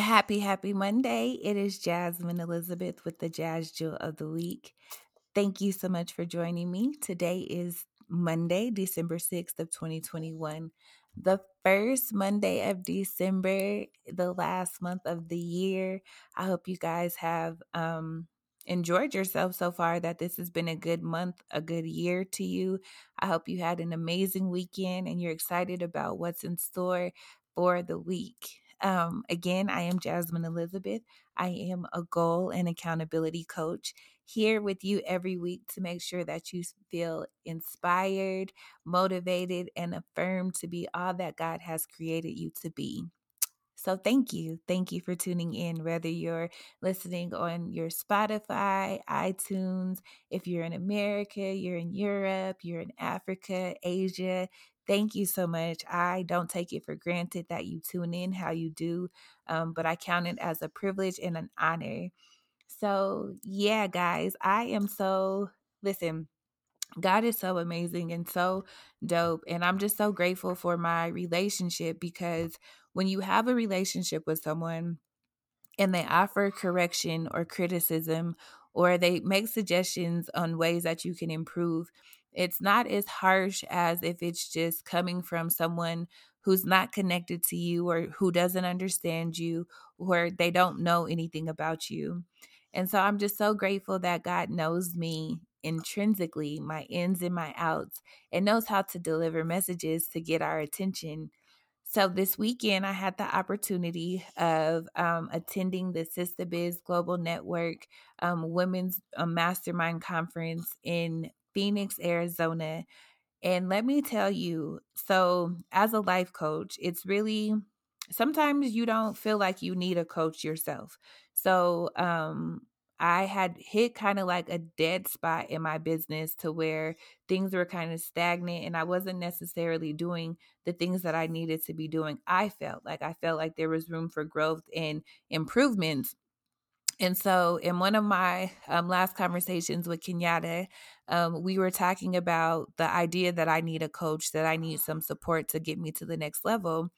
Happy, happy Monday. It is Jasmine Elizabeth with the Jazz Jewel of the Week. Thank you so much for joining me. Today is Monday, December 6th of 2021. The first Monday of December, the last month of the year. I hope you guys have um enjoyed yourself so far that this has been a good month, a good year to you. I hope you had an amazing weekend and you're excited about what's in store for the week. Um, again, I am Jasmine Elizabeth. I am a goal and accountability coach here with you every week to make sure that you feel inspired, motivated, and affirmed to be all that God has created you to be. So thank you. Thank you for tuning in, whether you're listening on your Spotify, iTunes, if you're in America, you're in Europe, you're in Africa, Asia. Thank you so much. I don't take it for granted that you tune in how you do, um, but I count it as a privilege and an honor. So, yeah, guys, I am so, listen, God is so amazing and so dope. And I'm just so grateful for my relationship because when you have a relationship with someone and they offer correction or criticism or they make suggestions on ways that you can improve, it's not as harsh as if it's just coming from someone who's not connected to you or who doesn't understand you or they don't know anything about you. And so I'm just so grateful that God knows me intrinsically, my ins and my outs, and knows how to deliver messages to get our attention. So this weekend, I had the opportunity of um, attending the Sister Biz Global Network um, Women's um, Mastermind Conference in Phoenix, Arizona. And let me tell you, so as a life coach, it's really sometimes you don't feel like you need a coach yourself. So, um, I had hit kind of like a dead spot in my business to where things were kind of stagnant and I wasn't necessarily doing the things that I needed to be doing. I felt like I felt like there was room for growth and improvements. And so, in one of my um, last conversations with Kenyatta, um, we were talking about the idea that I need a coach, that I need some support to get me to the next level.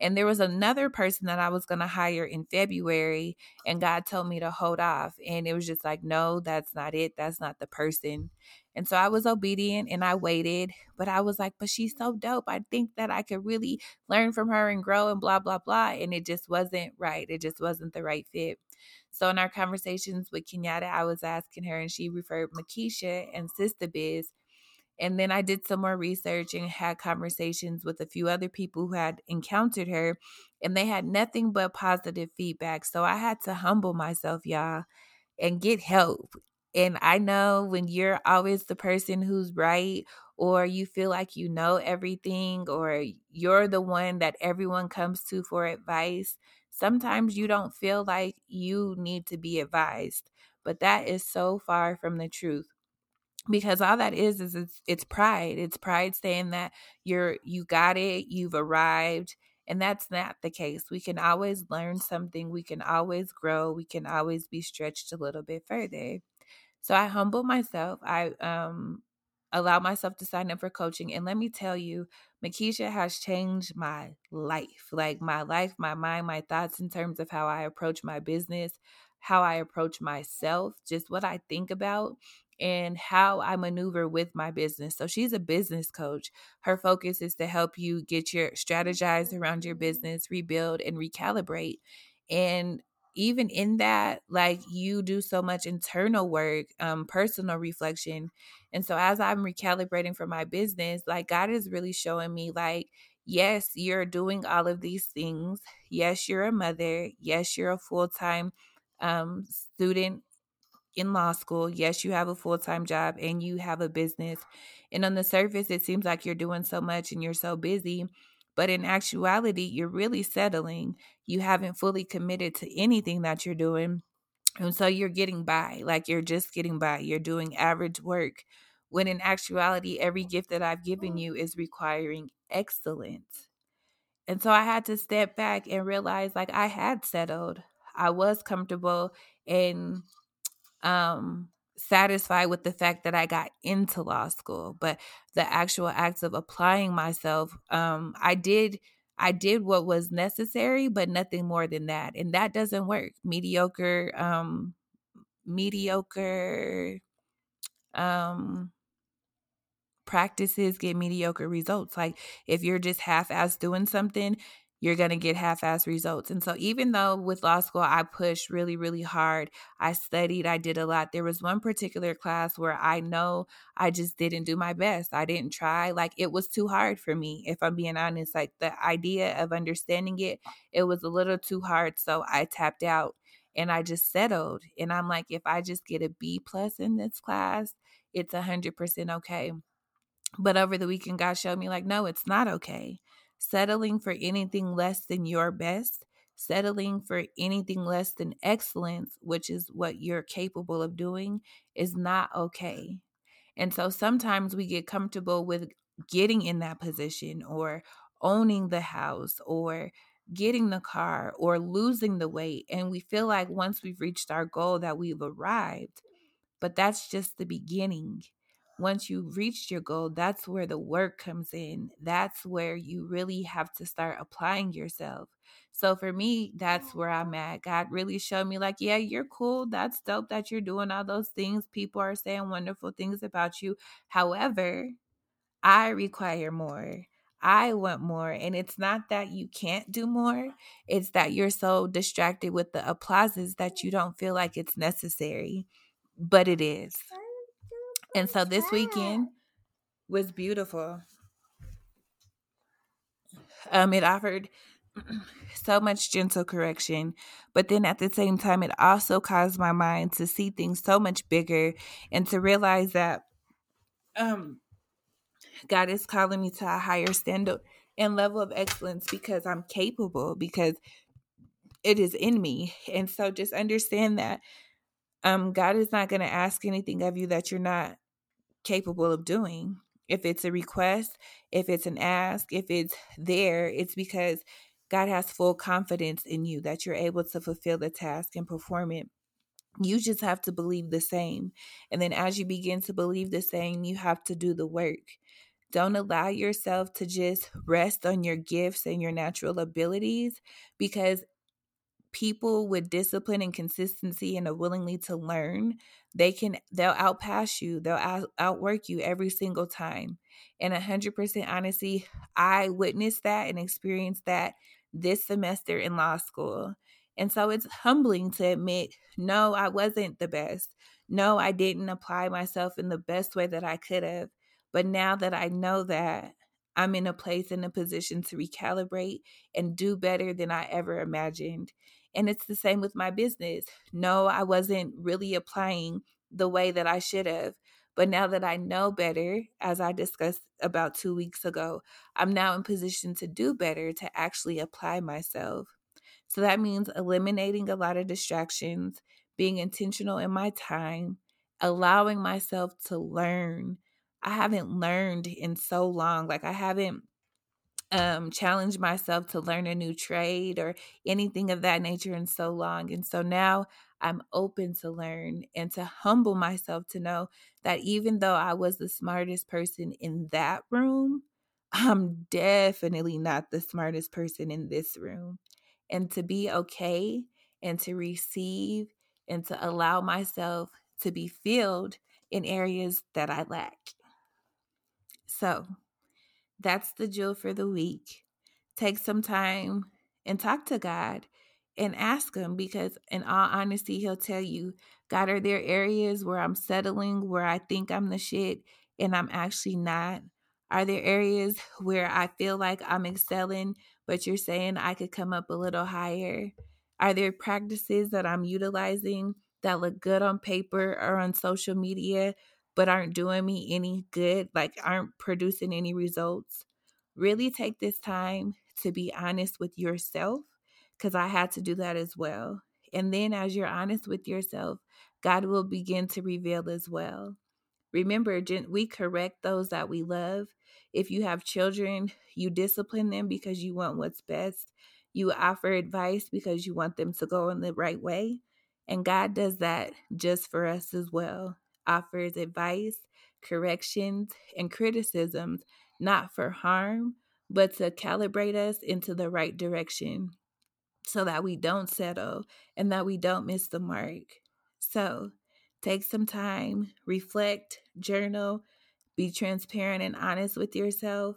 And there was another person that I was going to hire in February, and God told me to hold off. And it was just like, no, that's not it. That's not the person. And so I was obedient and I waited, but I was like, but she's so dope. I think that I could really learn from her and grow and blah, blah, blah. And it just wasn't right. It just wasn't the right fit. So in our conversations with Kenyatta, I was asking her and she referred Makisha and Sister Biz. And then I did some more research and had conversations with a few other people who had encountered her, and they had nothing but positive feedback. So I had to humble myself, y'all, and get help. And I know when you're always the person who's right, or you feel like you know everything, or you're the one that everyone comes to for advice, sometimes you don't feel like you need to be advised. But that is so far from the truth because all that is is it's, it's pride it's pride saying that you're you got it you've arrived and that's not the case we can always learn something we can always grow we can always be stretched a little bit further so i humble myself i um allow myself to sign up for coaching and let me tell you makisha has changed my life like my life my mind my thoughts in terms of how i approach my business how i approach myself just what i think about and how I maneuver with my business. So she's a business coach. Her focus is to help you get your strategize around your mm-hmm. business, rebuild and recalibrate. And even in that, like you do so much internal work, um, personal reflection. And so as I'm recalibrating for my business, like God is really showing me like, yes, you're doing all of these things. Yes, you're a mother. Yes, you're a full-time um, student in law school. Yes, you have a full time job and you have a business. And on the surface, it seems like you're doing so much and you're so busy. But in actuality, you're really settling. You haven't fully committed to anything that you're doing. And so you're getting by, like you're just getting by. You're doing average work. When in actuality, every gift that I've given you is requiring excellence. And so I had to step back and realize like I had settled. I was comfortable and um satisfied with the fact that I got into law school, but the actual acts of applying myself, um, I did I did what was necessary, but nothing more than that. And that doesn't work. Mediocre, um, mediocre um practices get mediocre results. Like if you're just half ass doing something, you're going to get half ass results. And so, even though with law school, I pushed really, really hard, I studied, I did a lot. There was one particular class where I know I just didn't do my best. I didn't try. Like it was too hard for me, if I'm being honest. Like the idea of understanding it, it was a little too hard. So, I tapped out and I just settled. And I'm like, if I just get a B plus in this class, it's hundred percent okay. But over the weekend, God showed me, like, no, it's not okay. Settling for anything less than your best, settling for anything less than excellence, which is what you're capable of doing, is not okay. And so sometimes we get comfortable with getting in that position or owning the house or getting the car or losing the weight. And we feel like once we've reached our goal that we've arrived. But that's just the beginning once you've reached your goal, that's where the work comes in. That's where you really have to start applying yourself. So for me, that's where I'm at. God really showed me, like, yeah, you're cool. That's dope that you're doing all those things. People are saying wonderful things about you. However, I require more. I want more. And it's not that you can't do more, it's that you're so distracted with the applauses that you don't feel like it's necessary. But it is. And so this weekend was beautiful. Um, it offered so much gentle correction, but then at the same time, it also caused my mind to see things so much bigger and to realize that um, God is calling me to a higher standard and level of excellence because I'm capable, because it is in me. And so just understand that um, God is not going to ask anything of you that you're not capable of doing. If it's a request, if it's an ask, if it's there, it's because God has full confidence in you that you're able to fulfill the task and perform it. You just have to believe the same. And then as you begin to believe the same, you have to do the work. Don't allow yourself to just rest on your gifts and your natural abilities because people with discipline and consistency and a willingly to learn they can they'll outpass you they'll out, outwork you every single time. And 100% honesty i witnessed that and experienced that this semester in law school. And so it's humbling to admit no i wasn't the best. No i didn't apply myself in the best way that i could have. But now that i know that i'm in a place in a position to recalibrate and do better than i ever imagined and it's the same with my business. No, I wasn't really applying the way that I should have. But now that I know better, as I discussed about two weeks ago, I'm now in position to do better, to actually apply myself. So that means eliminating a lot of distractions, being intentional in my time, allowing myself to learn. I haven't learned in so long. Like, I haven't um, challenge myself to learn a new trade or anything of that nature in so long. And so now I'm open to learn and to humble myself to know that even though I was the smartest person in that room, I'm definitely not the smartest person in this room. And to be okay and to receive and to allow myself to be filled in areas that I lack. So, that's the jewel for the week. Take some time and talk to God and ask Him because, in all honesty, He'll tell you, God, are there areas where I'm settling, where I think I'm the shit and I'm actually not? Are there areas where I feel like I'm excelling, but you're saying I could come up a little higher? Are there practices that I'm utilizing that look good on paper or on social media, but aren't doing me any good, like aren't producing any results, really take this time to be honest with yourself because I had to do that as well. And then as you're honest with yourself, God will begin to reveal as well. Remember, we correct those that we love. If you have children, you discipline them because you want what's best. You offer advice because you want them to go in the right way. And God does that just for us as well offers advice, corrections, and criticisms not for harm, but to calibrate us into the right direction so that we don't settle and that we don't miss the mark. So take some time, reflect, journal, be transparent and honest with yourself.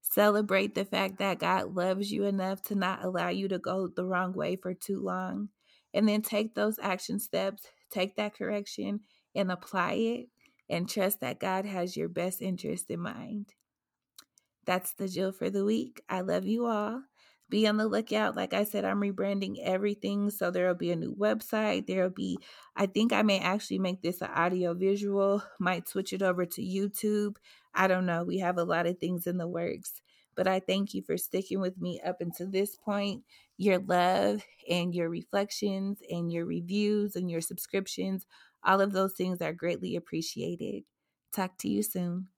Celebrate the fact that God loves you enough to not allow you to go the wrong way for too long. And then take those action steps, take that correction, and apply it, and trust that God has your best interest in mind. That's the Jill for the week. I love you all be on the lookout. Like I said, I'm rebranding everything. So there will be a new website. There will be, I think I may actually make this an audio visual, might switch it over to YouTube. I don't know. We have a lot of things in the works. But I thank you for sticking with me up until this point. Your love and your reflections and your reviews and your subscriptions, all of those things are greatly appreciated. Talk to you soon.